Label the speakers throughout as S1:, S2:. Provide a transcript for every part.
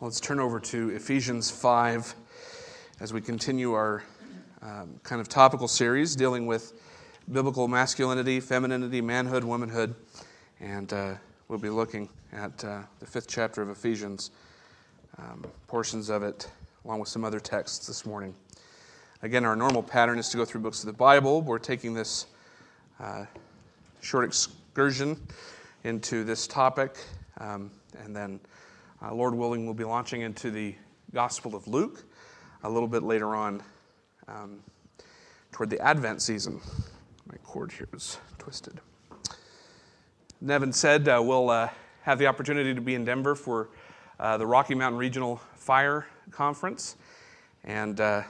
S1: Well, let's turn over to Ephesians 5 as we continue our um, kind of topical series dealing with biblical masculinity, femininity, manhood, womanhood. And uh, we'll be looking at uh, the fifth chapter of Ephesians, um, portions of it, along with some other texts this morning. Again, our normal pattern is to go through books of the Bible. We're taking this uh, short excursion into this topic, um, and then uh, Lord willing, we'll be launching into the Gospel of Luke a little bit later on um, toward the Advent season. My cord here is twisted. Nevin said uh, we'll uh, have the opportunity to be in Denver for uh, the Rocky Mountain Regional Fire Conference, and uh,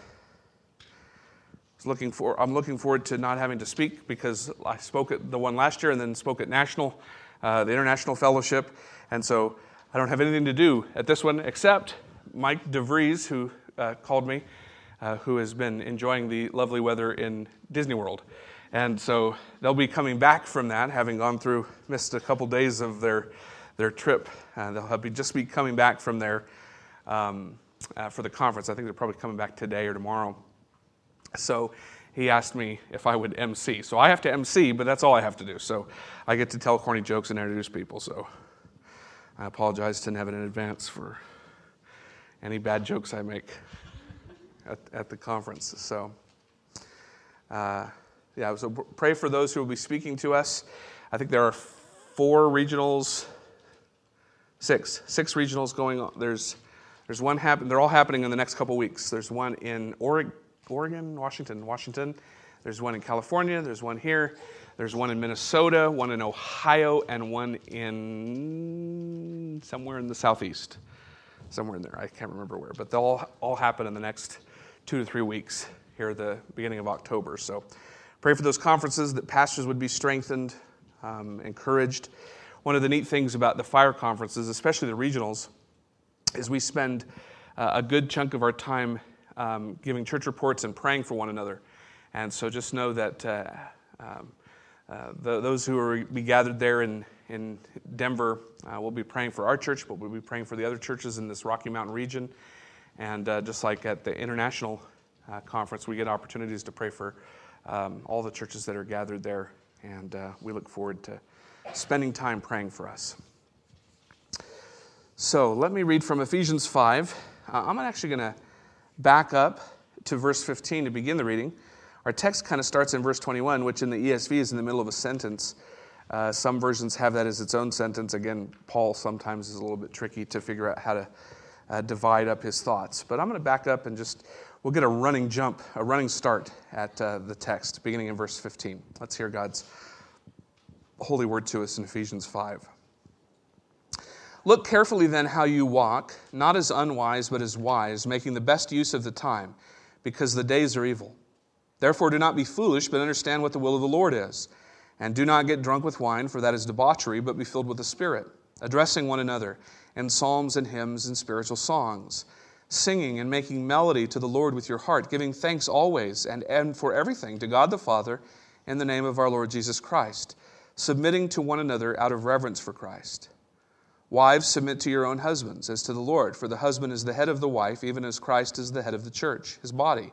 S1: looking for, I'm looking forward to not having to speak because I spoke at the one last year and then spoke at national, uh, the International Fellowship, and so I don't have anything to do at this one except Mike DeVries, who uh, called me, uh, who has been enjoying the lovely weather in Disney World. And so they'll be coming back from that, having gone through, missed a couple days of their, their trip. Uh, they'll be, just be coming back from there um, uh, for the conference. I think they're probably coming back today or tomorrow. So he asked me if I would MC. So I have to MC, but that's all I have to do. So I get to tell corny jokes and introduce people. So I apologize to Nevin in advance for any bad jokes I make at, at the conference. So, uh, yeah, so pray for those who will be speaking to us. I think there are four regionals, six, six regionals going on. There's, there's one happen. They're all happening in the next couple weeks. There's one in Oregon, Oregon, Washington, Washington. There's one in California. There's one here. There's one in Minnesota, one in Ohio, and one in somewhere in the southeast. Somewhere in there. I can't remember where. But they'll all, happen in the next two to three weeks here at the beginning of October. So pray for those conferences that pastors would be strengthened, um, encouraged. One of the neat things about the fire conferences, especially the regionals, is we spend uh, a good chunk of our time um, giving church reports and praying for one another. And so just know that uh, um, uh, the, those who will be gathered there in, in Denver uh, will be praying for our church, but we'll be praying for the other churches in this Rocky Mountain region. And uh, just like at the international uh, conference, we get opportunities to pray for um, all the churches that are gathered there. And uh, we look forward to spending time praying for us. So let me read from Ephesians 5. I'm actually going to back up to verse 15 to begin the reading. Our text kind of starts in verse 21, which in the ESV is in the middle of a sentence. Uh, some versions have that as its own sentence. Again, Paul sometimes is a little bit tricky to figure out how to uh, divide up his thoughts. But I'm going to back up and just, we'll get a running jump, a running start at uh, the text, beginning in verse 15. Let's hear God's holy word to us in Ephesians 5. Look carefully then how you walk, not as unwise, but as wise, making the best use of the time, because the days are evil. Therefore, do not be foolish, but understand what the will of the Lord is. And do not get drunk with wine, for that is debauchery, but be filled with the Spirit, addressing one another in psalms and hymns and spiritual songs, singing and making melody to the Lord with your heart, giving thanks always and, and for everything to God the Father in the name of our Lord Jesus Christ, submitting to one another out of reverence for Christ. Wives, submit to your own husbands as to the Lord, for the husband is the head of the wife, even as Christ is the head of the church, his body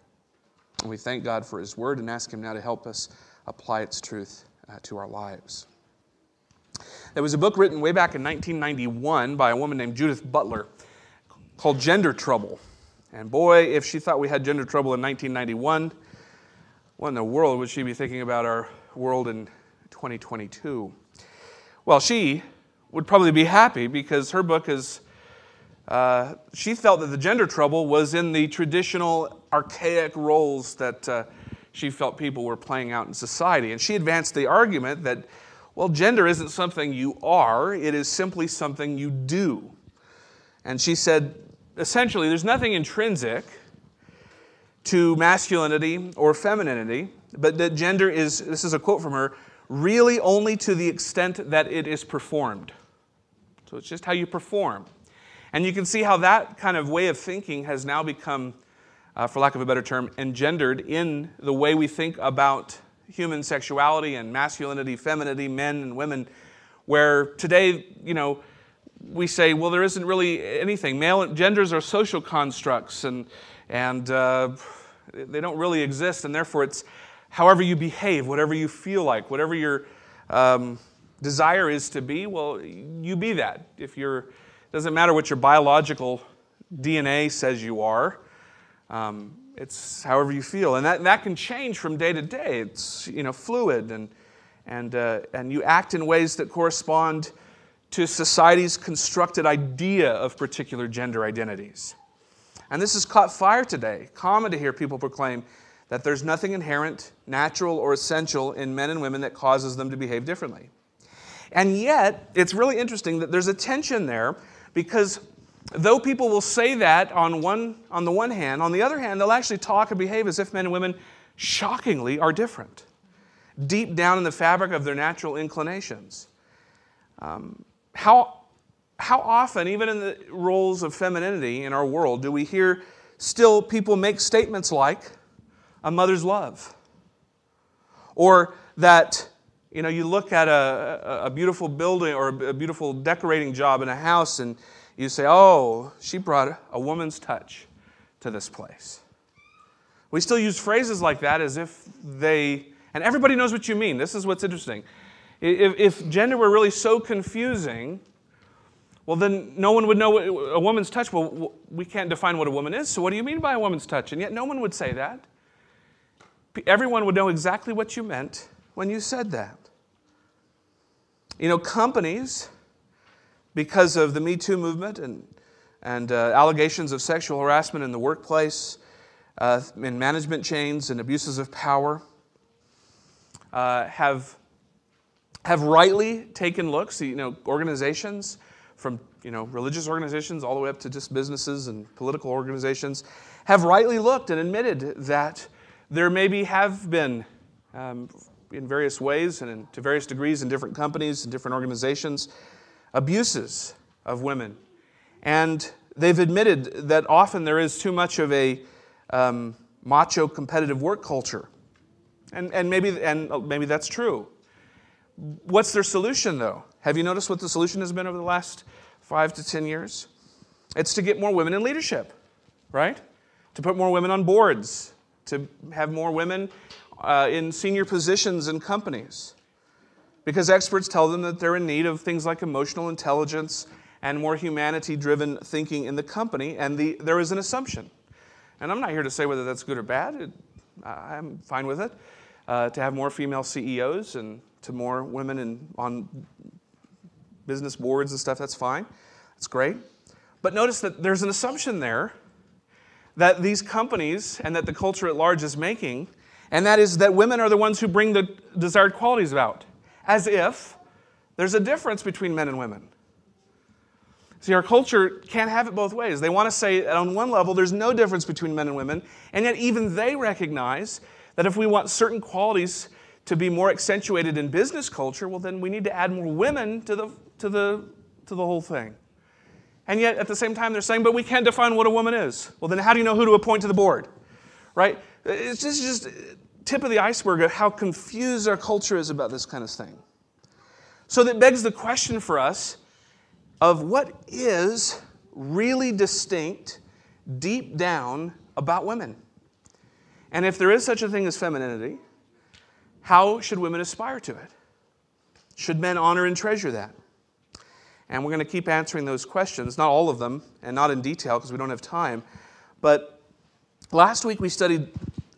S1: And we thank God for His Word and ask Him now to help us apply its truth uh, to our lives. There was a book written way back in 1991 by a woman named Judith Butler called Gender Trouble. And boy, if she thought we had gender trouble in 1991, what in the world would she be thinking about our world in 2022? Well, she would probably be happy because her book is. Uh, she felt that the gender trouble was in the traditional archaic roles that uh, she felt people were playing out in society. And she advanced the argument that, well, gender isn't something you are, it is simply something you do. And she said, essentially, there's nothing intrinsic to masculinity or femininity, but that gender is, this is a quote from her, really only to the extent that it is performed. So it's just how you perform. And you can see how that kind of way of thinking has now become, uh, for lack of a better term, engendered in the way we think about human sexuality and masculinity, femininity, men and women, where today, you know, we say, well, there isn't really anything. Male genders are social constructs and, and uh, they don't really exist, and therefore it's however you behave, whatever you feel like, whatever your um, desire is to be, well, you be that. If you're, doesn't matter what your biological DNA says you are. Um, it's however you feel, and that, that can change from day to day. It's you know fluid, and and uh, and you act in ways that correspond to society's constructed idea of particular gender identities. And this has caught fire today. Common to hear people proclaim that there's nothing inherent, natural, or essential in men and women that causes them to behave differently. And yet, it's really interesting that there's a tension there because though people will say that on, one, on the one hand, on the other hand, they'll actually talk and behave as if men and women shockingly are different, deep down in the fabric of their natural inclinations. Um, how, how often, even in the roles of femininity in our world, do we hear still people make statements like a mother's love? Or that, you know, you look at a, a beautiful building or a beautiful decorating job in a house and you say, oh, she brought a woman's touch to this place. We still use phrases like that as if they, and everybody knows what you mean. This is what's interesting. If, if gender were really so confusing, well, then no one would know what a woman's touch. Well, we can't define what a woman is, so what do you mean by a woman's touch? And yet no one would say that. Everyone would know exactly what you meant when you said that. You know, companies, because of the Me Too movement and, and uh, allegations of sexual harassment in the workplace, uh, in management chains and abuses of power, uh, have have rightly taken looks, you know, organizations from, you know, religious organizations all the way up to just businesses and political organizations have rightly looked and admitted that there maybe have been um, in various ways and in, to various degrees in different companies and different organizations abuses of women. And they've admitted that often there is too much of a um, macho competitive work culture. And, and, maybe, and uh, maybe that's true. What's their solution, though? Have you noticed what the solution has been over the last five to 10 years? It's to get more women in leadership, right? To put more women on boards, to have more women uh, in senior positions in companies. Because experts tell them that they're in need of things like emotional intelligence and more humanity driven thinking in the company, and the, there is an assumption. And I'm not here to say whether that's good or bad, it, I'm fine with it, uh, to have more female CEOs and to more women in, on business boards and stuff, that's fine. That's great. But notice that there's an assumption there that these companies and that the culture at large is making, and that is that women are the ones who bring the desired qualities about, as if there's a difference between men and women. See, our culture can't have it both ways. They want to say that on one level there's no difference between men and women, and yet even they recognize that if we want certain qualities to be more accentuated in business culture, well, then we need to add more women to the, to the, to the whole thing. And yet, at the same time, they're saying, but we can't define what a woman is. Well, then how do you know who to appoint to the board? Right? It's just, just tip of the iceberg of how confused our culture is about this kind of thing. So that begs the question for us of what is really distinct deep down about women. And if there is such a thing as femininity, how should women aspire to it? Should men honor and treasure that? And we're going to keep answering those questions, not all of them, and not in detail because we don't have time. But last week we studied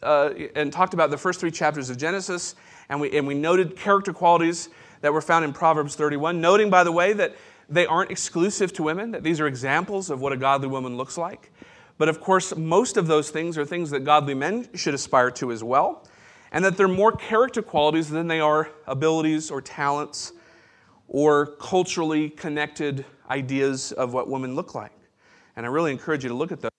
S1: uh, and talked about the first three chapters of Genesis, and we, and we noted character qualities that were found in Proverbs 31, noting, by the way, that they aren't exclusive to women, that these are examples of what a godly woman looks like. But of course, most of those things are things that godly men should aspire to as well, and that they're more character qualities than they are abilities or talents or culturally connected ideas of what women look like. And I really encourage you to look at those.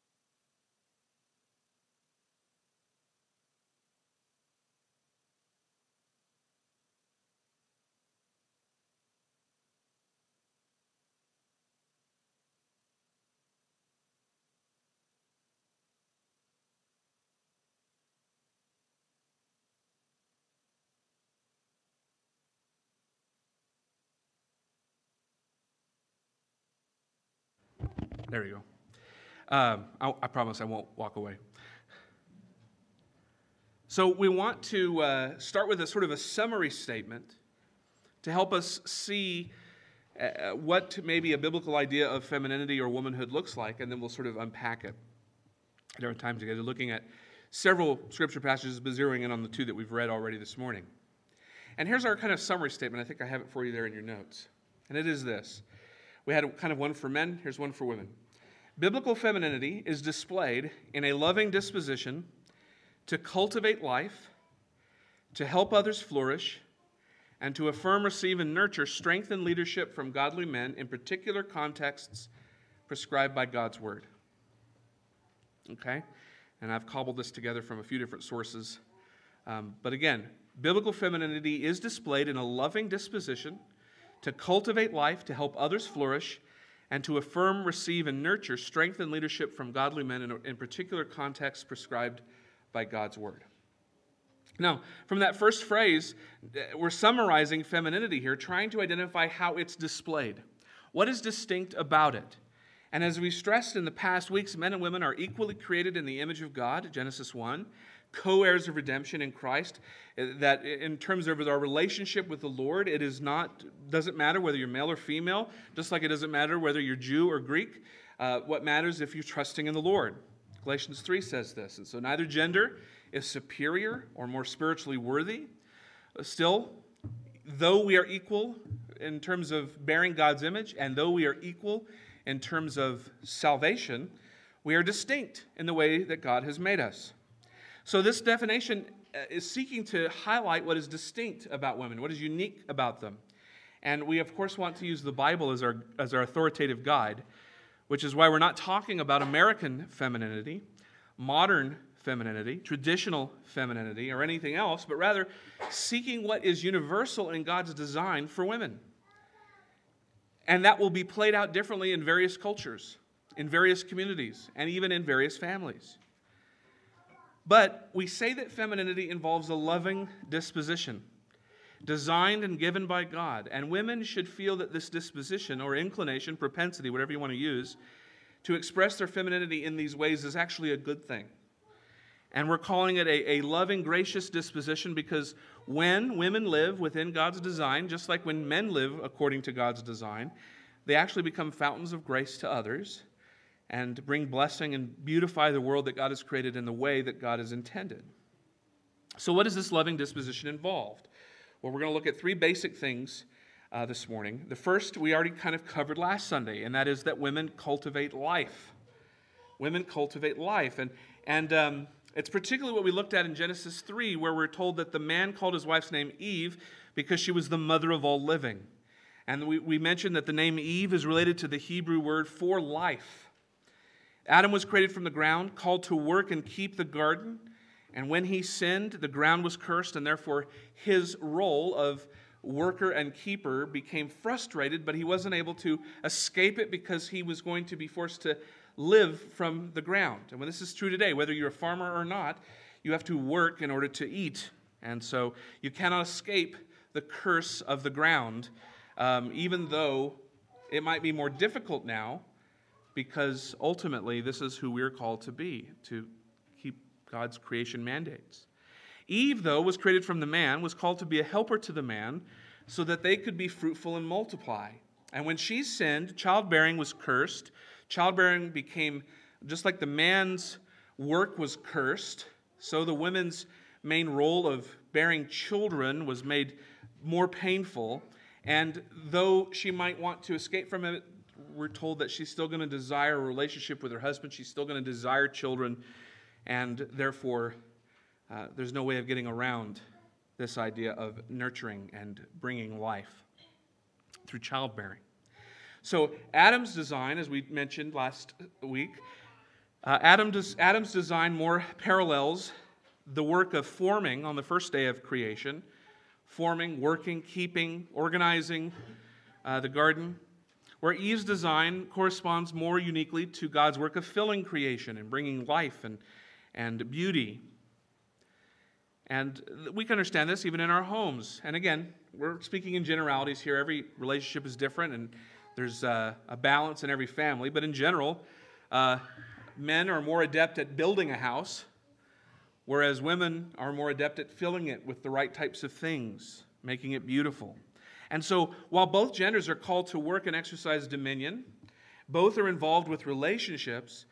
S1: There you go. Um, I, I, promise I won't walk away. So, we want to uh, start with a sort of a summary statement to help us see uh, what maybe a biblical idea of femininity or womanhood looks like, and then we'll sort of unpack it at our time together, looking at several scripture passages, but zeroing in on the two that we've read already this morning. And here's our kind of summary statement. I think I have it for you there in your notes. And it is this we had kind of one for men, here's one for women. Biblical femininity is displayed in a loving disposition to cultivate life, to help others flourish, and to affirm, receive, and nurture strength and leadership from godly men in particular contexts prescribed by God's Word. Okay? And I've cobbled this together from a few different sources. Um, but again, biblical femininity is displayed in a loving disposition to cultivate life, to help others flourish, and to affirm, receive, and nurture strength and leadership from godly men in, in particular contexts prescribed by God's word. Now, from that first phrase, eh, we're summarizing femininity here, trying to identify how it's displayed. What is distinct about it? And as we stressed in the past weeks, men and women are equally created in the image of God, Genesis 1 co heirs of redemption in Christ. Uh, that in terms of our relationship with the Lord, it is not, doesn't matter whether you're male or female, just like it doesn't matter whether you're Jew or Greek. Uh, what matters if you're trusting in the Lord. Galatians 3 says this. And so neither gender is superior or more spiritually worthy. Still, though we are equal in terms of bearing God's image, and though we are equal in terms of salvation, we are distinct in the way that God has made us. So, this definition uh, is seeking to highlight what is distinct about women, what is unique about them. And we, of course, want to use the Bible as our, as our authoritative guide, which is why we're not talking about American femininity, modern femininity, traditional femininity, or anything else, but rather seeking what is universal in God's design for women. And that will be played out differently in various cultures, in various communities, and even in various families. But we say that femininity involves a loving disposition, designed and given by God. And women should feel that this disposition or inclination, propensity, whatever you want to use, to express their femininity in these ways is actually a good thing. And we're calling it a, a loving, gracious disposition because when women live within God's design, just like when men live according to God's design, they actually become fountains of grace to others and bring blessing and beautify the world that God has created in the way that God has intended. So, what is this loving disposition involved? Well, we're going to look at three basic things uh, this morning. The first we already kind of covered last Sunday, and that is that women cultivate life. Women cultivate life. And, and um, it's particularly what we looked at in Genesis 3, where we're told that the man called his wife's name Eve because she was the mother of all living. And we, we mentioned that the name Eve is related to the Hebrew word for life. Adam was created from the ground, called to work and keep the garden. And when he sinned, the ground was cursed, and therefore his role of worker and keeper became frustrated, but he wasn't able to escape it because he was going to be forced to live from the ground. And when this is true today, whether you're a farmer or not, you have to work in order to eat. And so you cannot escape the curse of the ground, um, even though it might be more difficult now because ultimately this is who we're called to be, to keep God's creation mandates. Eve, though, was created from the man, was called to be a helper to the man so that they could be fruitful and multiply. And when she sinned, childbearing was cursed. Childbearing became Just like the man's work was cursed, so the women's main role of bearing children was made more painful. And though she might want to escape from it, we're told that she's still going to desire a relationship with her husband. She's still going to desire children. And therefore, uh, there's no way of getting around this idea of nurturing and bringing life through childbearing. So, Adam's design, as we mentioned last week, uh, Adam des- Adam's design more parallels the work of forming on the first day of creation, forming, working, keeping, organizing uh, the garden, where Eve's design corresponds more uniquely to God's work of filling creation and bringing life and, and beauty. And we can understand this even in our homes. And again, we're speaking in generalities here. Every relationship is different, and there's uh, a balance in every family. But in general, uh, men are more adept at building a house, whereas women are more adept at filling it with the right types of things, making it beautiful. And so, while both genders are called to work and exercise dominion, both are involved with relationships.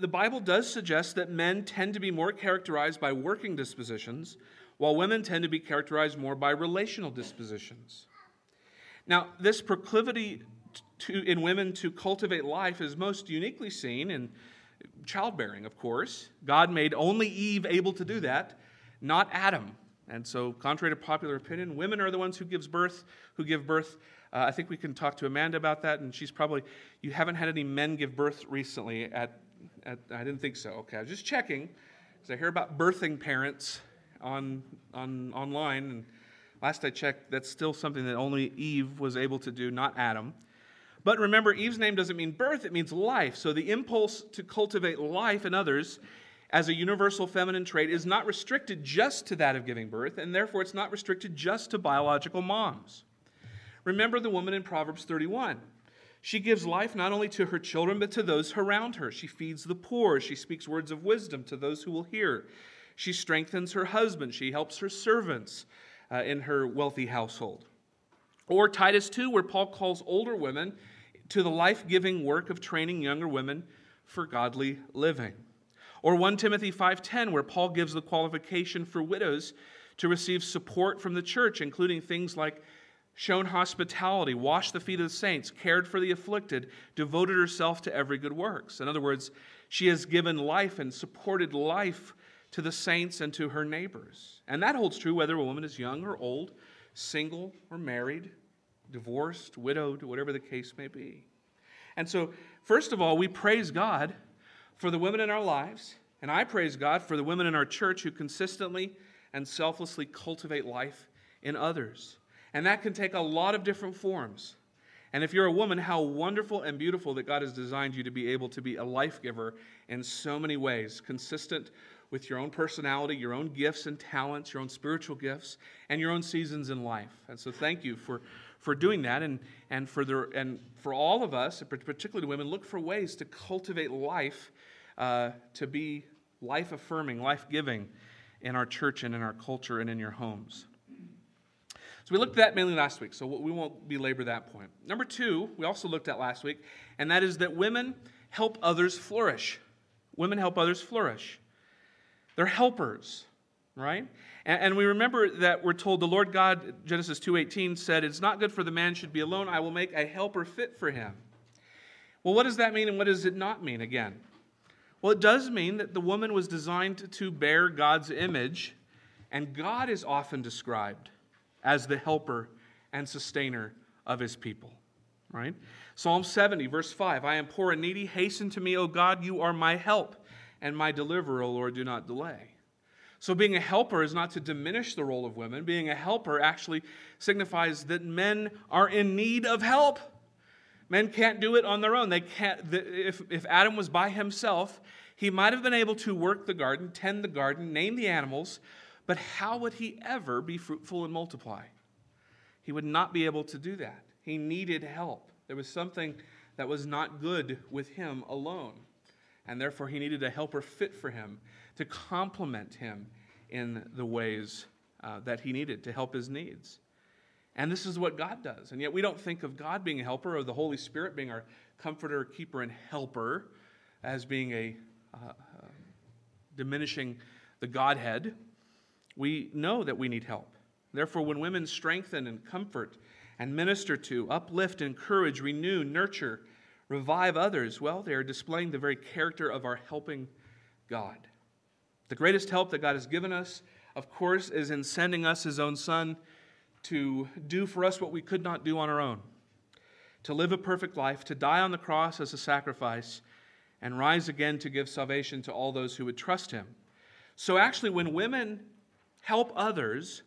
S1: The Bible does suggest that men tend to be more characterized by working dispositions, while women tend to be characterized more by relational dispositions. Now, this proclivity to, in women to cultivate life is most uniquely seen in childbearing, of course. God made only Eve able to do that, not Adam. And so, contrary to popular opinion, women are the ones who gives birth, who give birth. Uh, I think we can talk to Amanda about that, and she's probably you haven't had any men give birth recently. At, at I didn't think so. Okay, I was just checking because I hear about birthing parents on on online, and last I checked, that's still something that only Eve was able to do, not Adam. But remember, Eve's name doesn't mean birth, it means life. So the impulse to cultivate life in others as a universal feminine trait is not restricted just to that of giving birth, and therefore it's not restricted just to biological moms. Remember the woman in Proverbs 31. She gives life not only to her children, but to those around her. She feeds the poor. She speaks words of wisdom to those who will hear. She strengthens her husband. She helps her servants uh, in her wealthy household. Or Titus 2, where Paul calls older women to the life giving work of training younger women for godly living. Or 1 Timothy 5:10 where Paul gives the qualification for widows to receive support from the church including things like shown hospitality, washed the feet of the saints, cared for the afflicted, devoted herself to every good works. In other words, she has given life and supported life to the saints and to her neighbors. And that holds true whether a woman is young or old, single or married, divorced, widowed, whatever the case may be. And so, first of all, we praise God for the women in our lives, and I praise God for the women in our church who consistently and selflessly cultivate life in others. And that can take a lot of different forms. And if you're a woman, how wonderful and beautiful that God has designed you to be able to be a life giver in so many ways, consistent with your own personality, your own gifts and talents, your own spiritual gifts, and your own seasons in life. And so, thank you for for doing that and, and, for the, and for all of us, particularly women, look for ways to cultivate life, uh, to be life affirming, life giving in our church and in our culture and in your homes. So we looked at that mainly last week, so we won't belabor that point. Number two, we also looked at last week, and that is that women help others flourish. Women help others flourish. They're helpers, right? And, and we remember that we're told the Lord God, Genesis 2.18, said, It's not good for the man should be alone. I will make a helper fit for him. Well, what does that mean and what does it not mean again? Well, it does mean that the woman was designed to bear God's image, and God is often described as the helper and sustainer of his people, right? Psalm 70, verse 5 I am poor and needy. Hasten to me, O God, you are my help and my deliverer, O Lord, do not delay. So, being a helper is not to diminish the role of women. Being a helper actually signifies that men are in need of help. Men can't do it on their own. They can't, if, if Adam was by himself, he might have been able to work the garden, tend the garden, name the animals, but how would he ever be fruitful and multiply? He would not be able to do that. He needed help. There was something that was not good with him alone, and therefore he needed a helper fit for him to complement him in the ways uh, that he needed to help his needs. And this is what God does. And yet we don't think of God being a helper or the Holy Spirit being our comforter, keeper, and helper as being a uh, diminishing the Godhead. We know that we need help. Therefore, when women strengthen and comfort and minister to, uplift, encourage, renew, nurture, revive others, well, they are displaying the very character of our helping God. The greatest help that God has given us, of course, is in sending us His own Son to do for us what we could not do on our own to live a perfect life, to die on the cross as a sacrifice, and rise again to give salvation to all those who would trust Him. So, actually, when women help others,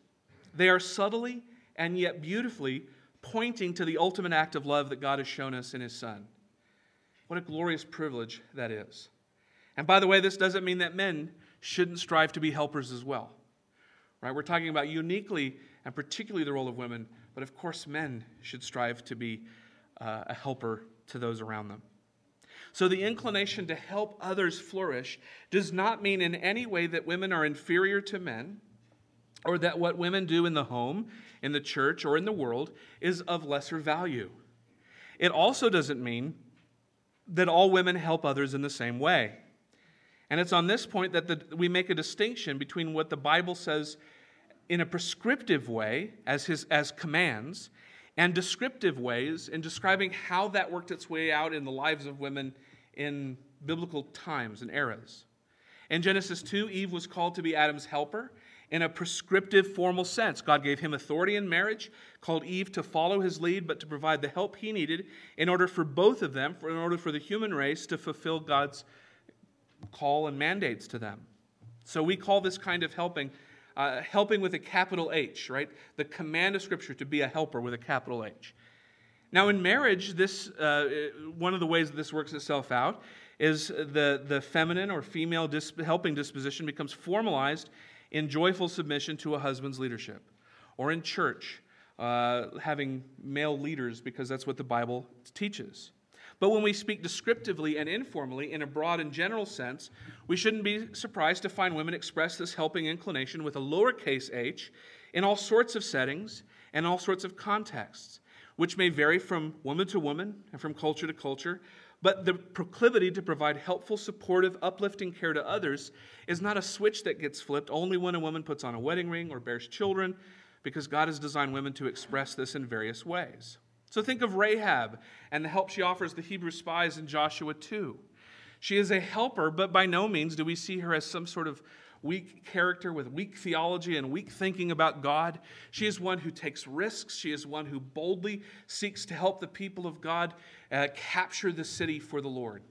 S1: they are subtly and yet beautifully pointing to the ultimate act of love that God has shown us in His Son. What a glorious privilege that is. And by the way, this doesn't mean that men shouldn't strive to be helpers as well. Right? We're talking about uniquely and particularly the role of women, but of course, men should strive to be uh, a helper to those around them. So, the inclination to help others flourish does not mean in any way that women are inferior to men or that what women do in the home, in the church, or in the world is of lesser value. It also doesn't mean that all women help others in the same way. And it's on this point that the, we make a distinction between what the Bible says in a prescriptive way, as, his, as commands, and descriptive ways in describing how that worked its way out in the lives of women in biblical times and eras. In Genesis 2, Eve was called to be Adam's helper in a prescriptive, formal sense. God gave him authority in marriage, called Eve to follow his lead, but to provide the help he needed in order for both of them, in order for the human race to fulfill God's call and mandates to them. So we call this kind of helping uh, helping with a capital H, right? The command of Scripture to be a helper with a capital H. Now, in marriage, this uh, one of the ways that this works itself out is the, the feminine or female disp- helping disposition becomes formalized in joyful submission to a husband's leadership, or in church, uh, having male leaders because that's what the Bible teaches. But when we speak descriptively and informally in a broad and general sense, we shouldn't be surprised to find women express this helping inclination with a lowercase h in all sorts of settings and all sorts of contexts, which may vary from woman to woman and from culture to culture. But the proclivity to provide helpful, supportive, uplifting care to others is not a switch that gets flipped only when a woman puts on a wedding ring or bears children, because God has designed women to express this in various ways. So think of Rahab and the help she offers the Hebrew spies in Joshua 2. She is a helper, but by no means do we see her as some sort of weak character with weak theology and weak thinking about God. She is one who takes risks. She is one who boldly seeks to help the people of God uh, capture the city for the Lord.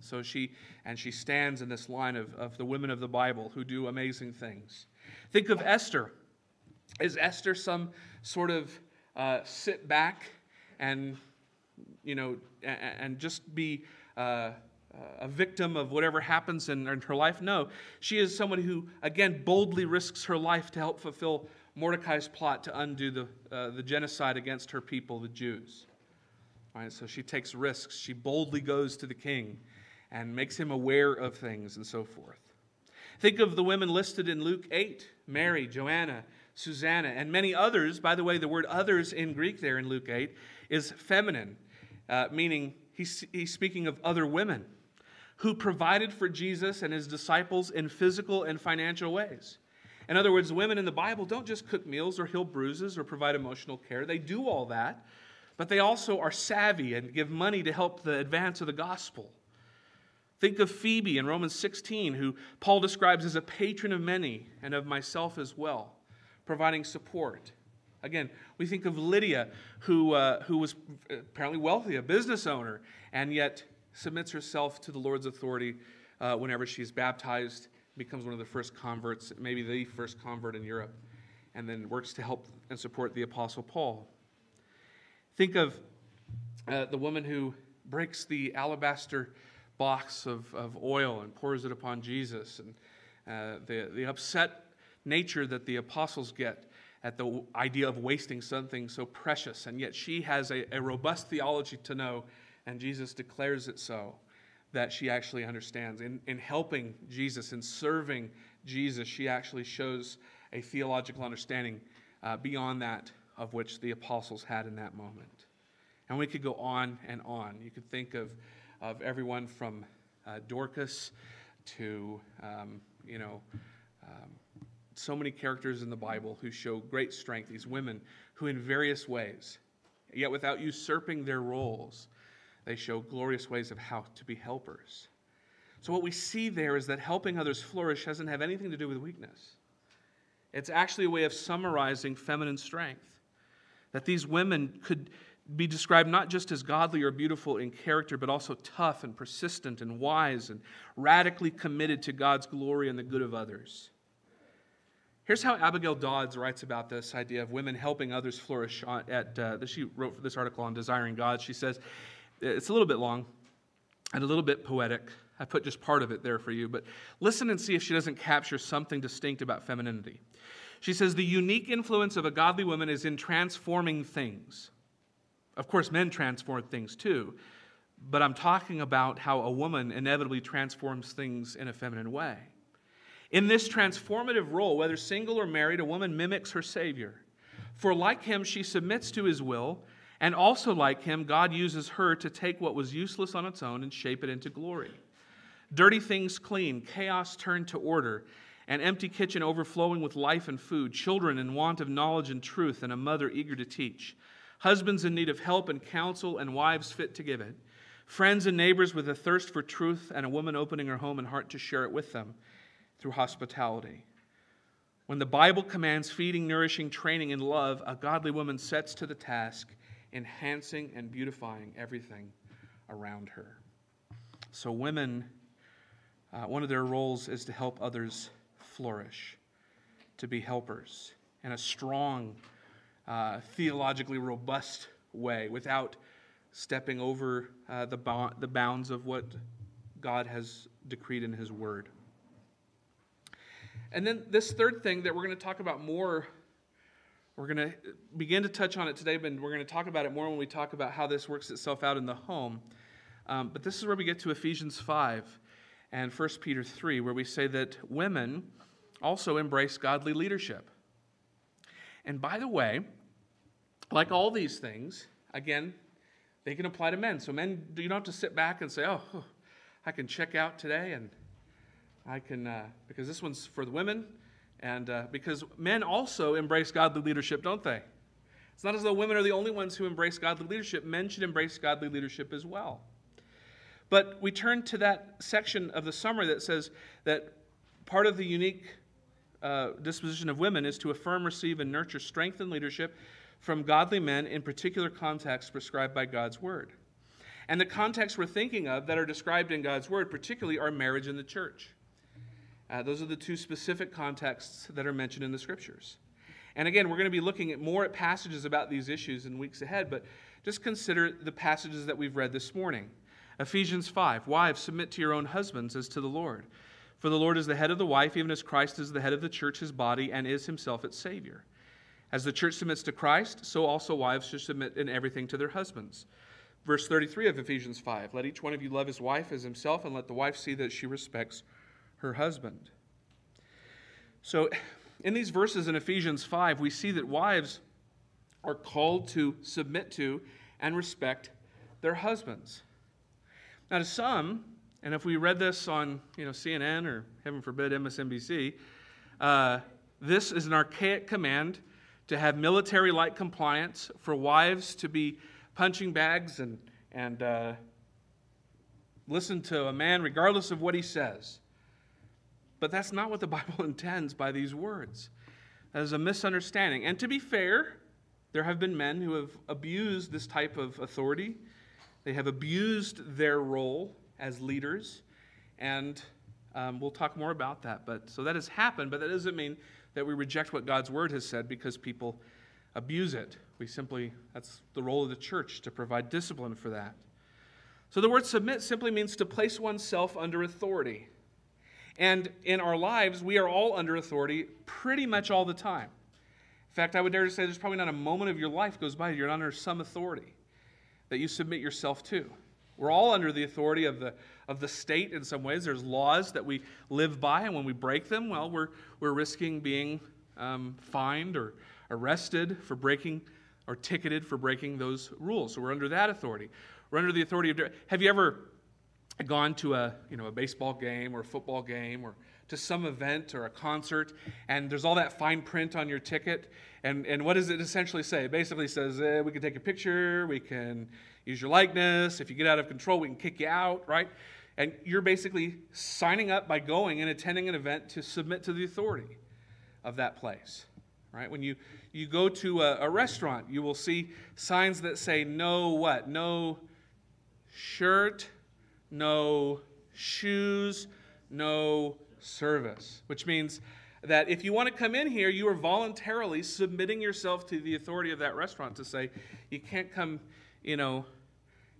S1: So she, and she stands in this line of, of the women of the Bible who do amazing things. Think of Esther. Is Esther some sort of uh, sit back and, you know, and just be uh, a victim of whatever happens in, in her life. No, she is someone who, again, boldly risks her life to help fulfill Mordecai's plot to undo the, uh, the genocide against her people, the Jews. All right, so she takes risks. She boldly goes to the king and makes him aware of things and so forth. Think of the women listed in Luke 8 Mary, Joanna, Susanna, and many others. By the way, the word others in Greek there in Luke 8 is feminine, uh, meaning he's, he's speaking of other women who provided for Jesus and his disciples in physical and financial ways. In other words, women in the Bible don't just cook meals or heal bruises or provide emotional care. They do all that, but they also are savvy and give money to help the advance of the gospel. Think of Phoebe in Romans 16, who Paul describes as a patron of many and of myself as well, providing support. Again, we think of Lydia, who, uh, who was apparently wealthy, a business owner, and yet submits herself to the Lord's authority uh, whenever she's baptized, becomes one of the first converts, maybe the first convert in Europe, and then works to help and support the Apostle Paul. Think of uh, the woman who breaks the alabaster box of, of oil and pours it upon Jesus, and uh, the, the upset nature that the apostles get at the idea of wasting something so precious. And yet she has a, a robust theology to know, and Jesus declares it so that she actually understands. In, in helping Jesus, in serving Jesus, she actually shows a theological understanding uh, beyond that of which the apostles had in that moment. And we could go on and on. You could think of, of everyone from uh, Dorcas to, um, you know, um, so many characters in the Bible who show great strength, these women who, in various ways, yet without usurping their roles, they show glorious ways of how to be helpers. So, what we see there is that helping others flourish doesn't have anything to do with weakness. It's actually a way of summarizing feminine strength. That these women could be described not just as godly or beautiful in character, but also tough and persistent and wise and radically committed to God's glory and the good of others. Here's how Abigail Dodds writes about this idea of women helping others flourish. At uh, she wrote this article on desiring God. She says it's a little bit long and a little bit poetic. I put just part of it there for you, but listen and see if she doesn't capture something distinct about femininity. She says the unique influence of a godly woman is in transforming things. Of course, men transform things too, but I'm talking about how a woman inevitably transforms things in a feminine way. In this transformative role, whether single or married, a woman mimics her Savior. For like him, she submits to his will, and also like him, God uses her to take what was useless on its own and shape it into glory. Dirty things clean, chaos turned to order, an empty kitchen overflowing with life and food, children in want of knowledge and truth, and a mother eager to teach, husbands in need of help and counsel, and wives fit to give it, friends and neighbors with a thirst for truth, and a woman opening her home and heart to share it with them through hospitality. When the Bible commands feeding, nourishing, training, and love, a godly woman sets to the task, enhancing and beautifying everything around her. So, women, uh, one of their roles is to help others flourish, to be helpers in a strong, uh, theologically robust way without stepping over uh, the, bo- the bounds of what God has decreed in His Word. And then this third thing that we're going to talk about more, we're going to begin to touch on it today, but we're going to talk about it more when we talk about how this works itself out in the home. Um, but this is where we get to Ephesians 5 and 1 Peter 3, where we say that women also embrace godly leadership. And by the way, like all these things, again, they can apply to men. So, men, you don't have to sit back and say, oh, I can check out today and I can, uh, because this one's for the women, and uh, because men also embrace godly leadership, don't they? It's not as though women are the only ones who embrace godly leadership. Men should embrace godly leadership as well. But we turn to that section of the summary that says that part of the unique uh, disposition of women is to affirm, receive, and nurture strength and leadership from godly men in particular contexts prescribed by God's word. And the contexts we're thinking of that are described in God's word, particularly, are marriage and the church. Uh, those are the two specific contexts that are mentioned in the scriptures. And again, we're going to be looking at more at passages about these issues in weeks ahead, but just consider the passages that we've read this morning. Ephesians 5 Wives, submit to your own husbands as to the Lord. For the Lord is the head of the wife, even as Christ is the head of the church, his body, and is himself its Savior. As the church submits to Christ, so also wives should submit in everything to their husbands. Verse 33 of Ephesians 5 Let each one of you love his wife as himself, and let the wife see that she respects her husband. So, in these verses in Ephesians 5, we see that wives are called to submit to and respect their husbands. Now, to some, and if we read this on you know, CNN or, heaven forbid, MSNBC, uh, this is an archaic command to have military like compliance, for wives to be punching bags and, and uh, listen to a man regardless of what he says. But that's not what the Bible intends by these words. That is a misunderstanding. And to be fair, there have been men who have abused this type of authority. They have abused their role as leaders, and um, we'll talk more about that. But so that has happened, but that doesn't mean that we reject what God's word has said because people abuse it. We simply, that's the role of the church to provide discipline for that. So the word submit simply means to place oneself under authority. And in our lives, we are all under authority pretty much all the time. In fact, I would dare to say there's probably not a moment of your life goes by you're not under some authority that you submit yourself to. We're all under the authority of the, of the state in some ways. There's laws that we live by, and when we break them, well, we're, we're risking being um, fined or arrested for breaking or ticketed for breaking those rules. So we're under that authority. We're under the authority of. Have you ever gone to a, you know, a baseball game or a football game or to some event or a concert, and there's all that fine print on your ticket. And, and what does it essentially say? It basically says eh, we can take a picture, we can use your likeness. If you get out of control, we can kick you out, right? And you're basically signing up by going and attending an event to submit to the authority of that place, right? When you, you go to a, a restaurant, you will see signs that say no what? No shirt, no shoes, no service, which means that if you want to come in here, you are voluntarily submitting yourself to the authority of that restaurant to say, you can't come, you know,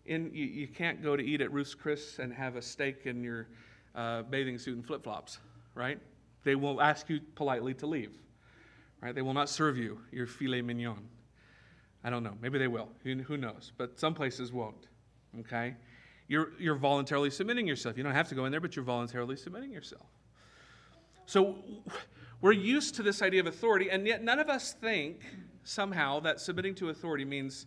S1: in, you, you can't go to eat at Ruth's Chris and have a steak in your uh, bathing suit and flip flops, right? They will ask you politely to leave, right? They will not serve you your filet mignon. I don't know. Maybe they will. Who, who knows? But some places won't, okay? You're, you're voluntarily submitting yourself. You don't have to go in there, but you're voluntarily submitting yourself. So we're used to this idea of authority, and yet none of us think somehow that submitting to authority means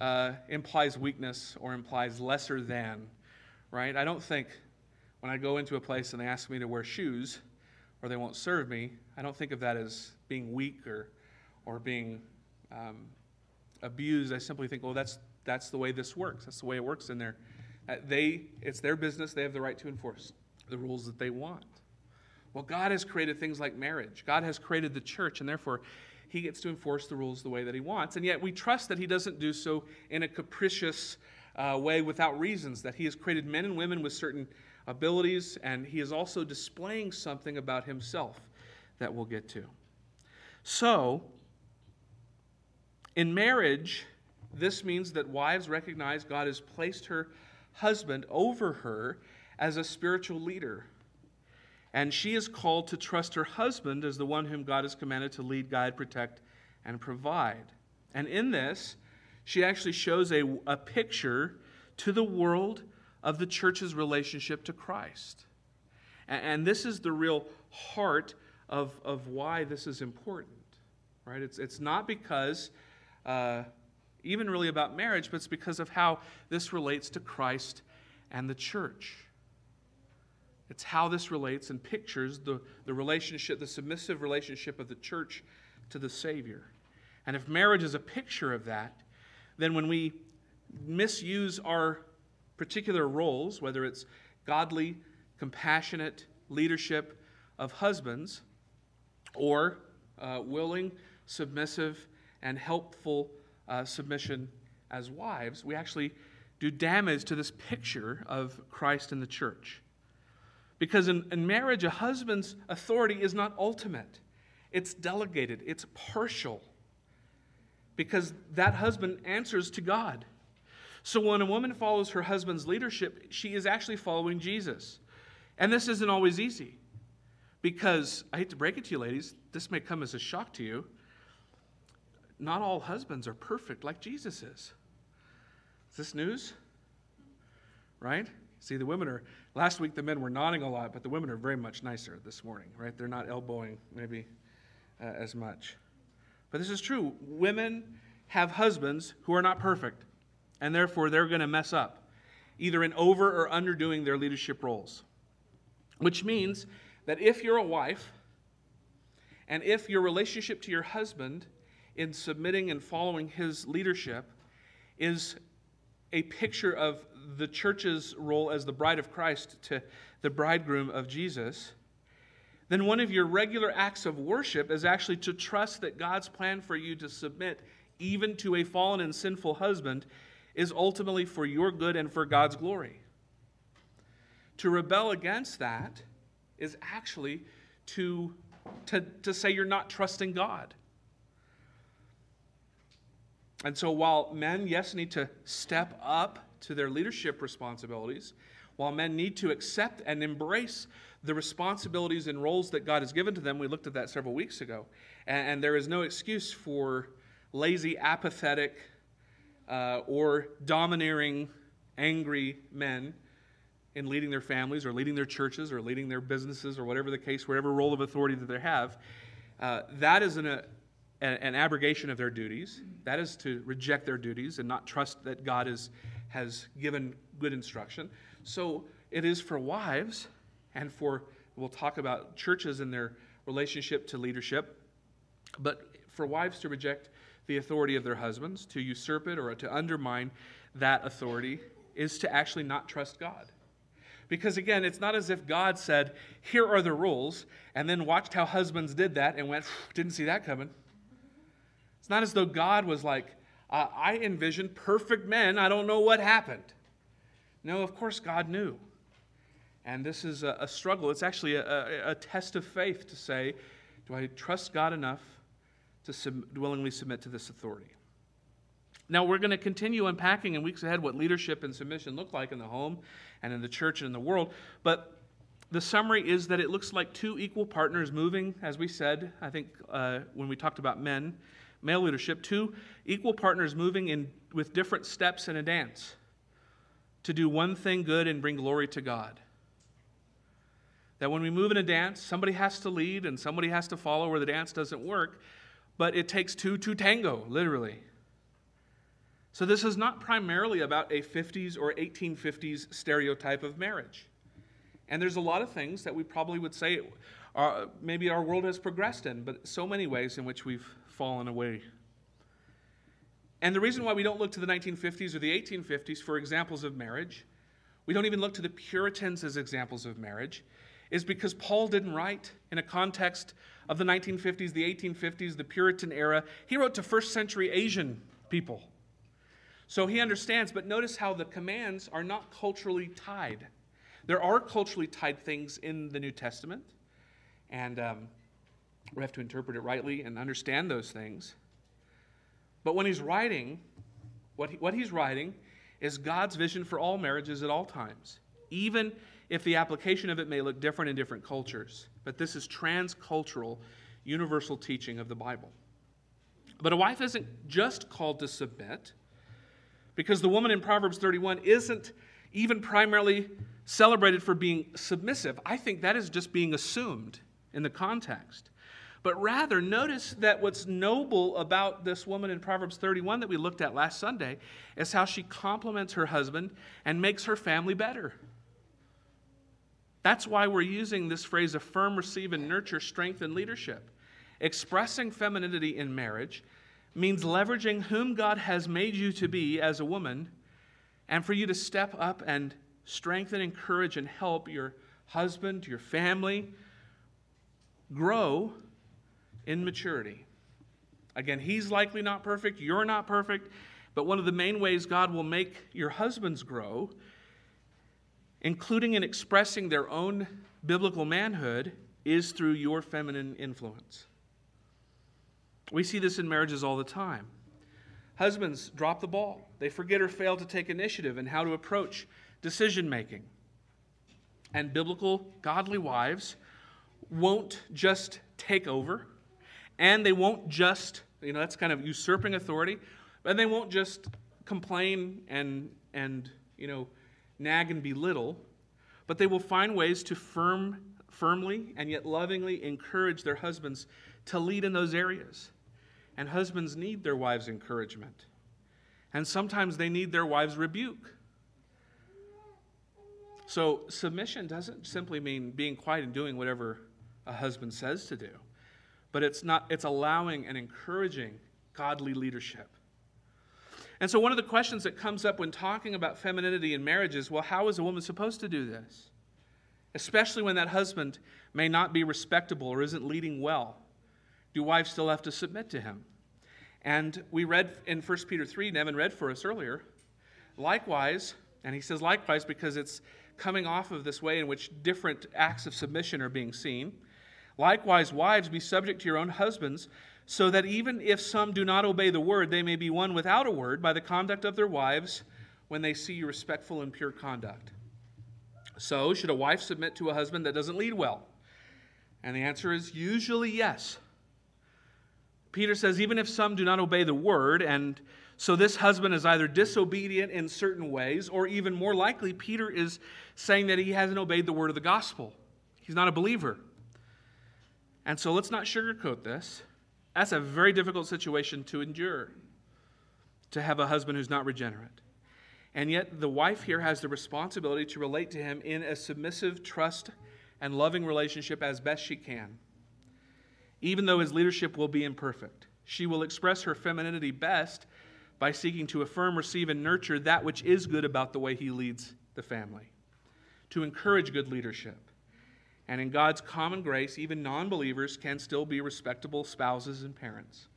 S1: uh, implies weakness or implies lesser than, right? I don't think when I go into a place and they ask me to wear shoes or they won't serve me, I don't think of that as being weak or, or being um, abused. I simply think, well, that's, that's the way this works. That's the way it works in there. Uh, they, it's their business. They have the right to enforce the rules that they want. Well, God has created things like marriage. God has created the church, and therefore he gets to enforce the rules the way that he wants. And yet we trust that he doesn't do so in a capricious uh, way without reasons, that he has created men and women with certain abilities, and he is also displaying something about himself that we'll get to. So, in marriage, this means that wives recognize God has placed her husband over her as a spiritual leader and she is called to trust her husband as the one whom God has commanded to lead, guide, protect, and provide. And in this, she actually shows a, a picture to the world of the church's relationship to Christ. And, and this is the real heart of, of why this is important, right? It's, it's not because, uh, even really about marriage, but it's because of how this relates to Christ and the church. It's how this relates and pictures the, the relationship, the submissive relationship of the church to the Savior. And if marriage is a picture of that, then when we misuse our particular roles, whether it's godly, compassionate leadership of husbands, or uh, willing, submissive, and helpful uh, submission as wives, we actually do damage to this picture of Christ and the church. Because in, in marriage, a husband's authority is not ultimate, it's delegated, it's partial. Because that husband answers to God. So when a woman follows her husband's leadership, she is actually following Jesus. And this isn't always easy. Because, I hate to break it to you, ladies, this may come as a shock to you. Not all husbands are perfect like Jesus is. Is this news? Right? See, the women are, last week the men were nodding a lot, but the women are very much nicer this morning, right? They're not elbowing maybe uh, as much. But this is true. Women have husbands who are not perfect, and therefore they're going to mess up, either in over or underdoing their leadership roles. Which means that if you're a wife, and if your relationship to your husband in submitting and following his leadership is a picture of the church's role as the bride of Christ to the bridegroom of Jesus, then one of your regular acts of worship is actually to trust that God's plan for you to submit even to a fallen and sinful husband is ultimately for your good and for God's glory. To rebel against that is actually to, to, to say you're not trusting God. And so, while men, yes, need to step up to their leadership responsibilities, while men need to accept and embrace the responsibilities and roles that God has given to them, we looked at that several weeks ago. And, and there is no excuse for lazy, apathetic, uh, or domineering, angry men in leading their families or leading their churches or leading their businesses or whatever the case, whatever role of authority that they have. Uh, that is an, a, an abrogation of their duties. That is to reject their duties and not trust that God is, has given good instruction. So it is for wives and for, we'll talk about churches and their relationship to leadership, but for wives to reject the authority of their husbands, to usurp it or to undermine that authority, is to actually not trust God. Because again, it's not as if God said, Here are the rules, and then watched how husbands did that and went, Didn't see that coming. It's not as though God was like, uh, I envisioned perfect men. I don't know what happened. No, of course, God knew. And this is a, a struggle. It's actually a, a, a, test of faith to say, do I trust God enough to sub- willingly submit to this authority? Now, we're going to continue unpacking in weeks ahead what leadership and submission look like in the home and in the church and in the world. But the summary is that it looks like two equal partners moving, as we said, I think uh, when we talked about men, male leadership, two equal partners moving in with different steps in a dance to do one thing good and bring glory to God. That when we move in a dance, somebody has to lead and somebody has to follow where the dance doesn't work, but it takes two to tango, literally. So this is not primarily about a 50s or 1850s stereotype of marriage. And there's a lot of things that we probably would say are, maybe our world has progressed in, but so many ways in which we've fallen away. And the reason why we don't look to the 1950s or the 1850s for examples of marriage, we don't even look to the Puritans as examples of marriage, is because Paul didn't write in a context of the 1950s, the 1850s, the Puritan era. He wrote to first century Asian people. So he understands, but notice how the commands are not culturally tied. There are culturally tied things in the New Testament, and um, we have to interpret it rightly and understand those things. But when he's writing, what, he, what he's writing is God's vision for all marriages at all times, even if the application of it may look different in different cultures. But this is transcultural, universal teaching of the Bible. But a wife isn't just called to submit, because the woman in Proverbs 31 isn't even primarily celebrated for being submissive. I think that is just being assumed in the context. But rather, notice that what's noble about this woman in Proverbs 31 that we looked at last Sunday is how she compliments her husband and makes her family better. That's why we're using this phrase affirm, receive, and nurture strength and leadership. Expressing femininity in marriage means leveraging whom God has made you to be as a woman and for you to step up and strengthen, encourage, and help your husband, your family grow in maturity. Again, he's likely not perfect, you're not perfect, but one of the main ways God will make your husbands grow, including in expressing their own biblical manhood, is through your feminine influence. We see this in marriages all the time. Husbands drop the ball. They forget or fail to take initiative in how to approach decision making. And biblical, godly wives won't just take over, and they won't just, you know, that's kind of usurping authority, but they won't just complain and, and you know, nag and belittle, but they will find ways to firm, firmly and yet lovingly encourage their husbands to lead in those areas. And husbands need their wives' encouragement. And sometimes they need their wives' rebuke. So, submission doesn't simply mean being quiet and doing whatever a husband says to do, but it's not it's allowing and encouraging godly leadership. And so one of the questions that comes up when talking about femininity in marriage is, well, how is a woman supposed to do this? Especially when that husband may not be respectable or isn't leading well. Do wives still have to submit to him? And we read in 1 Peter 3, Nevin read for us earlier, likewise, and he says likewise because it's coming off of this way in which different acts of submission are being seen. Likewise, wives, be subject to your own husbands, so that even if some do not obey the word, they may be won without a word by the conduct of their wives when they see respectful and pure conduct. So, should a wife submit to a husband that doesn't lead well? And the answer is usually yes. Peter says, even if some do not obey the word, and so this husband is either disobedient in certain ways, or even more likely, Peter is saying that he hasn't obeyed the word of the gospel. He's not a believer. And so let's not sugarcoat this. That's a very difficult situation to endure, to have a husband who's not regenerate. And yet, the wife here has the responsibility to relate to him in a submissive, trust, and loving relationship as best she can. Even though his leadership will be imperfect, she will express her femininity best by seeking to affirm, receive, and nurture that which is good about the way he leads the family, to encourage good leadership. And in God's common grace, even non believers can still be respectable spouses and parents.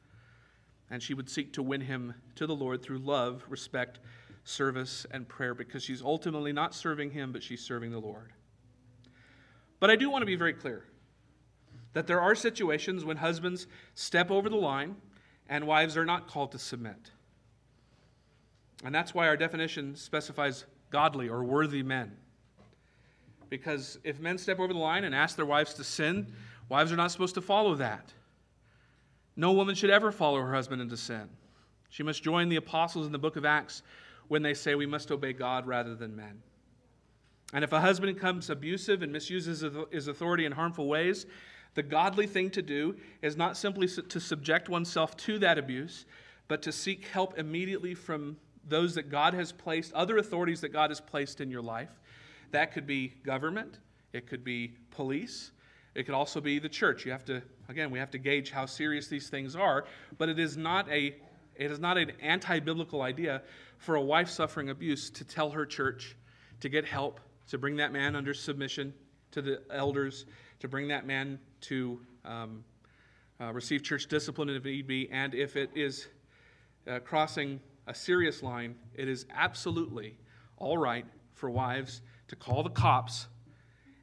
S1: And she would seek to win him to the Lord through love, respect, service, and prayer because she's ultimately not serving him, but she's serving the Lord. But I do want to be very clear that there are situations when husbands step over the line and wives are not called to submit. And that's why our definition specifies godly or worthy men. Because if men step over the line and ask their wives to sin, wives are not supposed to follow that. No woman should ever follow her husband into sin. She must join the apostles in the book of Acts when they say we must obey God rather than men. And if a husband becomes abusive and misuses his authority in harmful ways, the godly thing to do is not simply to subject oneself to that abuse, but to seek help immediately from those that God has placed, other authorities that God has placed in your life. That could be government, it could be police, it could also be the church. You have to, again, we have to gauge how serious these things are, but it is not a it is not an anti-biblical idea for a wife suffering abuse to tell her church to get help, to bring that man under submission to the elders, to bring that man to um, uh, receive church discipline if need be, and if it is uh, crossing a serious line, it is absolutely all right for wives to call the cops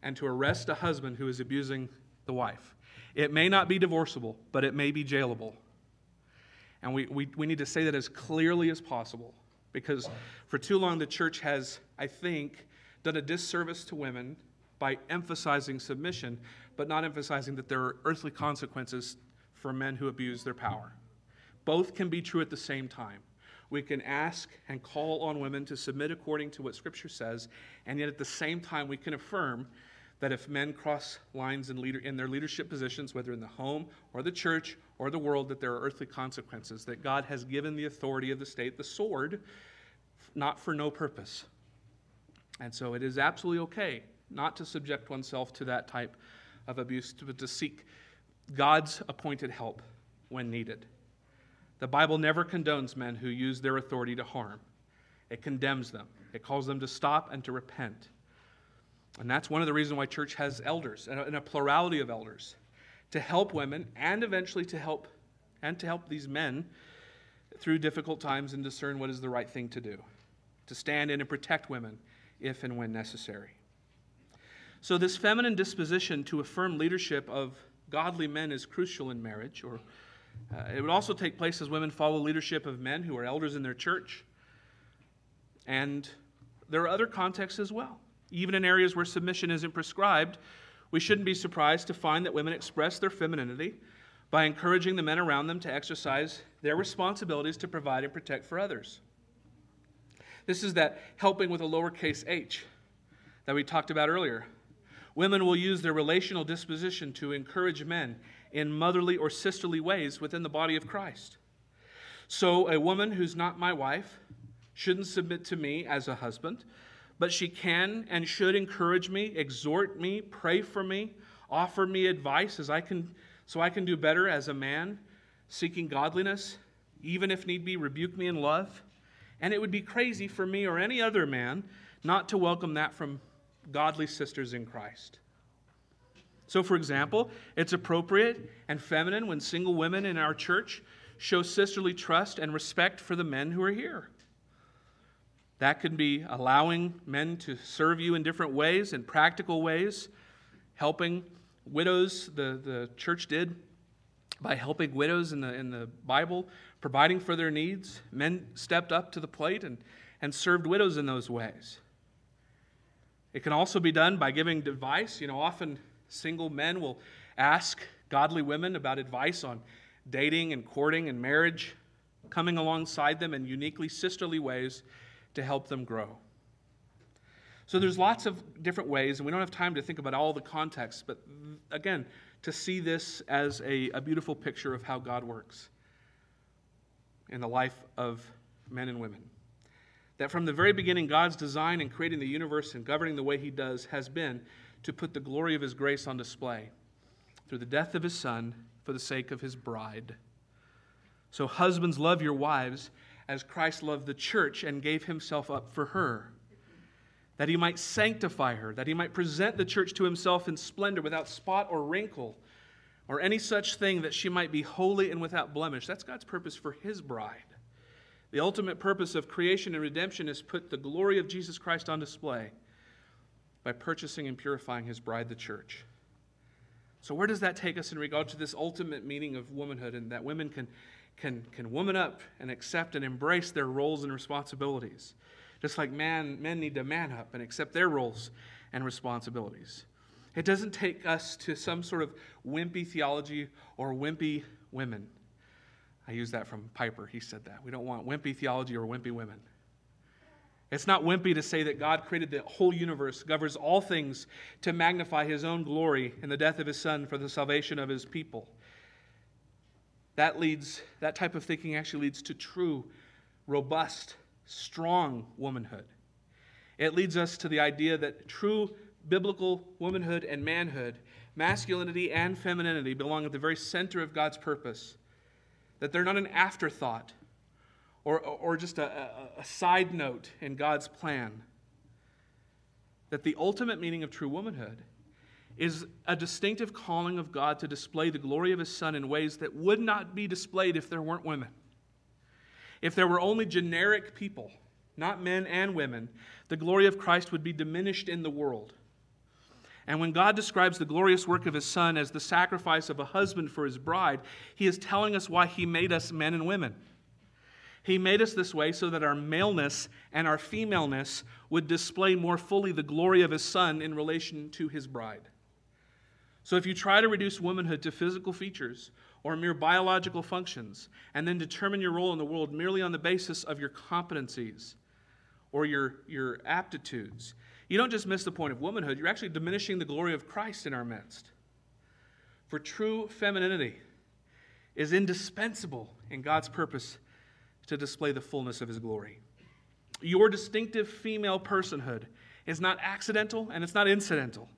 S1: and to arrest a husband who is abusing the wife. It may not be divorceable, but it may be jailable. And we, we, we need to say that as clearly as possible because for too long the church has, I think, done a disservice to women by emphasizing submission, but not emphasizing that there are earthly consequences for men who abuse their power. Both can be true at the same time. We can ask and call on women to submit according to what Scripture says, and yet at the same time, we can affirm that if men cross lines in, leader, in their leadership positions, whether in the home or the church or the world, that there are earthly consequences, that God has given the authority of the state the sword, not for no purpose. And so it is absolutely okay not to subject oneself to that type of abuse, but to seek God's appointed help when needed. The Bible never condones men who use their authority to harm, it condemns them, it calls them to stop and to repent. And that's one of the reasons why church has elders and a plurality of elders to help women and eventually to help and to help these men through difficult times and discern what is the right thing to do, to stand in and protect women if and when necessary. So, this feminine disposition to affirm leadership of godly men is crucial in marriage, or uh, it would also take place as women follow leadership of men who are elders in their church. And there are other contexts as well. Even in areas where submission isn't prescribed, we shouldn't be surprised to find that women express their femininity by encouraging the men around them to exercise their responsibilities to provide and protect for others. This is that helping with a lowercase h that we talked about earlier. Women will use their relational disposition to encourage men in motherly or sisterly ways within the body of Christ. So, a woman who's not my wife shouldn't submit to me as a husband, but she can and should encourage me, exhort me, pray for me, offer me advice as I can so I can do better as a man seeking godliness, even if need be rebuke me in love. And it would be crazy for me or any other man not to welcome that from godly sisters in Christ. So, for example, it's appropriate and feminine when single women in our church show sisterly trust and respect for the men who are here. That can be allowing men to serve you in different ways, in practical ways, helping widows, the, the church did by helping widows in the, in the Bible, providing for their needs. Men stepped up to the plate and, and served widows in those ways. It can also be done by giving advice. You know, often single men will ask godly women about advice on dating and courting and marriage, coming alongside them in uniquely sisterly ways to help them grow. So there's lots of different ways, and we don't have time to think about all the context, but again, to see this as a, a beautiful picture of how God works in the life of men and women. that from the very beginning, God's design in creating the universe and governing the way He does has been to put the glory of His grace on display through the death of His Son for the sake of His bride. So, husbands, love your wives as Christ loved the church and gave Himself up for her, that He might sanctify her, that He might present the church to Himself in splendor without spot or wrinkle or any such thing that she might be holy and without blemish. That's God's purpose for His bride. The ultimate purpose of creation and redemption is put the glory of Jesus Christ on display by purchasing and purifying his bride, the church. So, where does that take us in regard to this ultimate meaning of womanhood and that women can, can, can woman up and accept and embrace their roles and responsibilities? Just like man, men need to man up and accept their roles and responsibilities. It doesn't take us to some sort of wimpy theology or wimpy women. I use that from Piper. He said that. We don't want wimpy theology or wimpy women. It's not wimpy to say that God created the whole universe, governs all things to magnify his own glory in the death of his son for the salvation of his people. That leads that type of thinking actually leads to true, robust, strong womanhood. It leads us to the idea that true biblical womanhood and manhood, masculinity and femininity belong at the very center of God's purpose that they're not an afterthought or, or just a, a, side note in God's plan. That the ultimate meaning of true womanhood is a distinctive calling of God to display the glory of His Son in ways that would not be displayed if there weren't women. If there were only generic people, not men and women, the glory of Christ would be diminished in the world. And when God describes the glorious work of his Son as the sacrifice of a husband for his bride, he is telling us why he made us men and women. He made us this way so that our maleness and our femaleness would display more fully the glory of his Son in relation to his bride. So if you try to reduce womanhood to physical features or mere biological functions, and then determine your role in the world merely on the basis of your competencies or your, your aptitudes, you don't just miss the point of womanhood, you're actually diminishing the glory of Christ in our midst. For true femininity is indispensable in God's purpose to display the fullness of his glory. Your distinctive female personhood is not accidental and it's not incidental.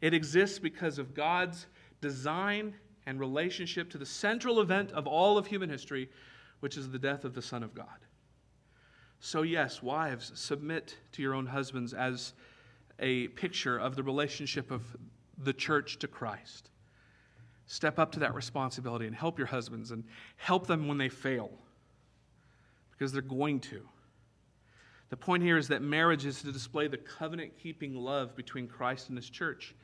S1: It exists because of God's design and relationship to the central event of all of human history, which is the death of the Son of God. So, yes, wives, submit to your own husbands as a picture of the relationship of the church to Christ. Step up to that responsibility and help your husbands and help them when they fail, because they're going to. The point here is that marriage is to display the covenant keeping love between Christ and his church.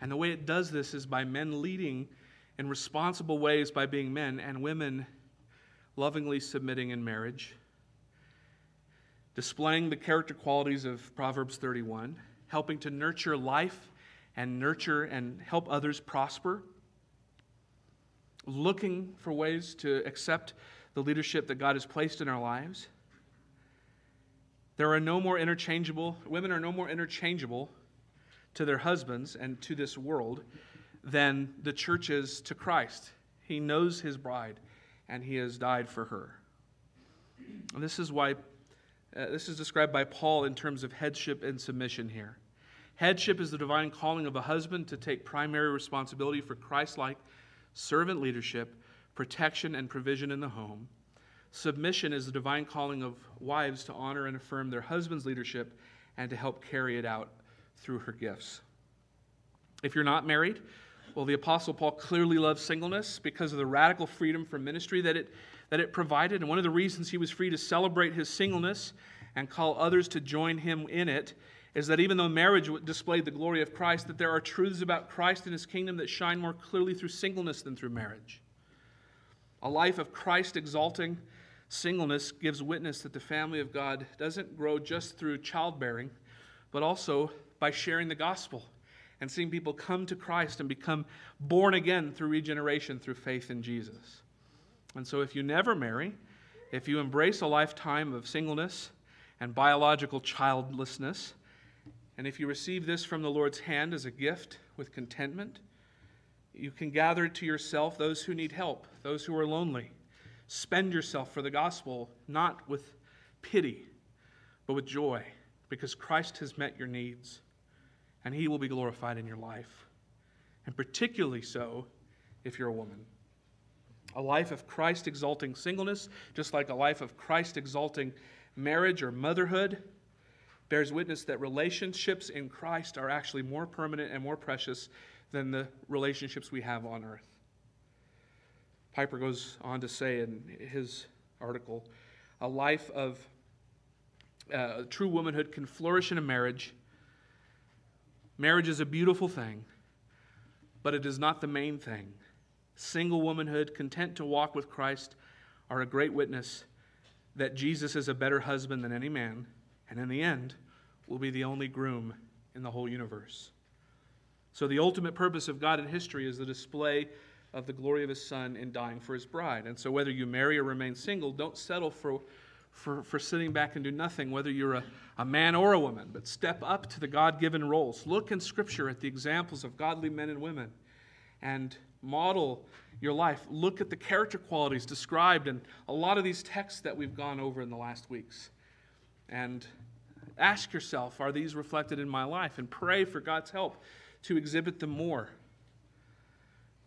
S1: And the way it does this is by men leading in responsible ways by being men and women lovingly submitting in marriage displaying the character qualities of Proverbs 31, helping to nurture life and nurture and help others prosper, looking for ways to accept the leadership that God has placed in our lives. There are no more interchangeable, women are no more interchangeable to their husbands and to this world than the church is to Christ. He knows his bride and he has died for her. And this is why uh, this is described by Paul in terms of headship and submission here. Headship is the divine calling of a husband to take primary responsibility for Christ like servant leadership, protection, and provision in the home. Submission is the divine calling of wives to honor and affirm their husband's leadership and to help carry it out through her gifts. If you're not married, well, the Apostle Paul clearly loves singleness because of the radical freedom from ministry that it that it provided. And one of the reasons he was free to celebrate his singleness and call others to join him in it is that even though marriage displayed the glory of Christ, that there are truths about Christ and his kingdom that shine more clearly through singleness than through marriage. A life of Christ exalting singleness gives witness that the family of God doesn't grow just through childbearing, but also by sharing the gospel and seeing people come to Christ and become born again through regeneration through faith in Jesus. And so, if you never marry, if you embrace a lifetime of singleness and biological childlessness, and if you receive this from the Lord's hand as a gift with contentment, you can gather to yourself those who need help, those who are lonely. Spend yourself for the gospel, not with pity, but with joy, because Christ has met your needs, and he will be glorified in your life. And particularly so if you're a woman. A life of Christ exalting singleness, just like a life of Christ exalting marriage or motherhood, bears witness that relationships in Christ are actually more permanent and more precious than the relationships we have on earth. Piper goes on to say in his article a life of uh, true womanhood can flourish in a marriage. Marriage is a beautiful thing, but it is not the main thing. Single womanhood, content to walk with Christ, are a great witness that Jesus is a better husband than any man, and in the end, will be the only groom in the whole universe. So, the ultimate purpose of God in history is the display of the glory of His Son in dying for His bride. And so, whether you marry or remain single, don't settle for, for, for sitting back and do nothing, whether you're a, a man or a woman, but step up to the God given roles. Look in Scripture at the examples of godly men and women and model your life. Look at the character qualities described in a lot of these texts that we've gone over in the last weeks. And ask yourself, are these reflected in my life? And pray for God's help to exhibit them more.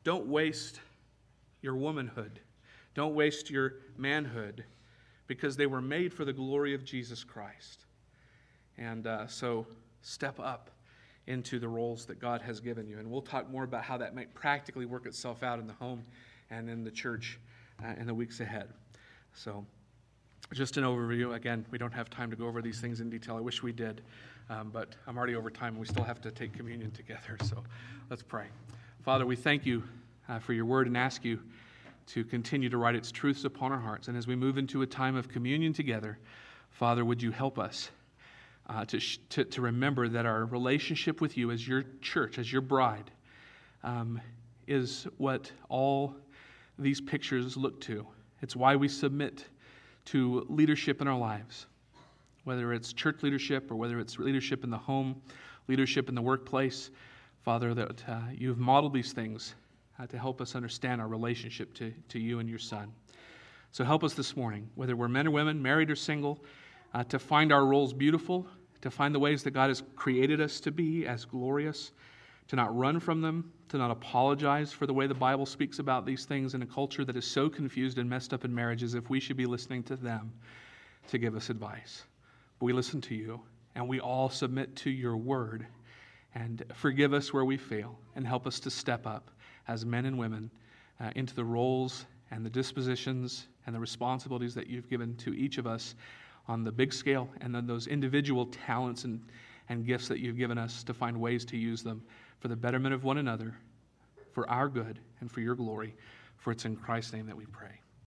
S1: Don't waste your womanhood. Don't waste your manhood because they were made for the glory of Jesus Christ. And uh, so step up into the roles that God has given you. And we'll talk more about how that might practically work itself out in the home and in the church uh, in the weeks ahead. So, just an overview. Again, we don't have time to go over these things in detail. I wish we did, um, but I'm already over time we still have to take communion together. So, let's pray. Father, we thank you uh, for your word and ask you to continue to write its truths upon our hearts. And as we move into a time of communion together, Father, would you help us? uh, to, sh- to, to remember that our relationship with you as your church, as your bride, um, is what all these pictures look to. It's why we submit to leadership in our lives, whether it's church leadership or whether it's leadership in the home, leadership in the workplace. Father, that uh, you've modeled these things uh, to help us understand our relationship to, to you and your Son. So help us this morning, whether we're men or women, married or single, uh, to find our roles beautiful to find the ways that God has created us to be as glorious, to not run from them, to not apologize for the way the Bible speaks about these things in a culture that is so confused and messed up in marriages, if we should be listening to them to give us advice. But we listen to you, and we all submit to your word. And forgive us where we fail, and help us to step up as men and women uh, into the roles and the dispositions and the responsibilities that you've given to each of us on the big scale, and then those individual talents and, and gifts that you've given us to find ways to use them for the betterment of one another, for our good, and for your glory. For it's in Christ's name that we pray.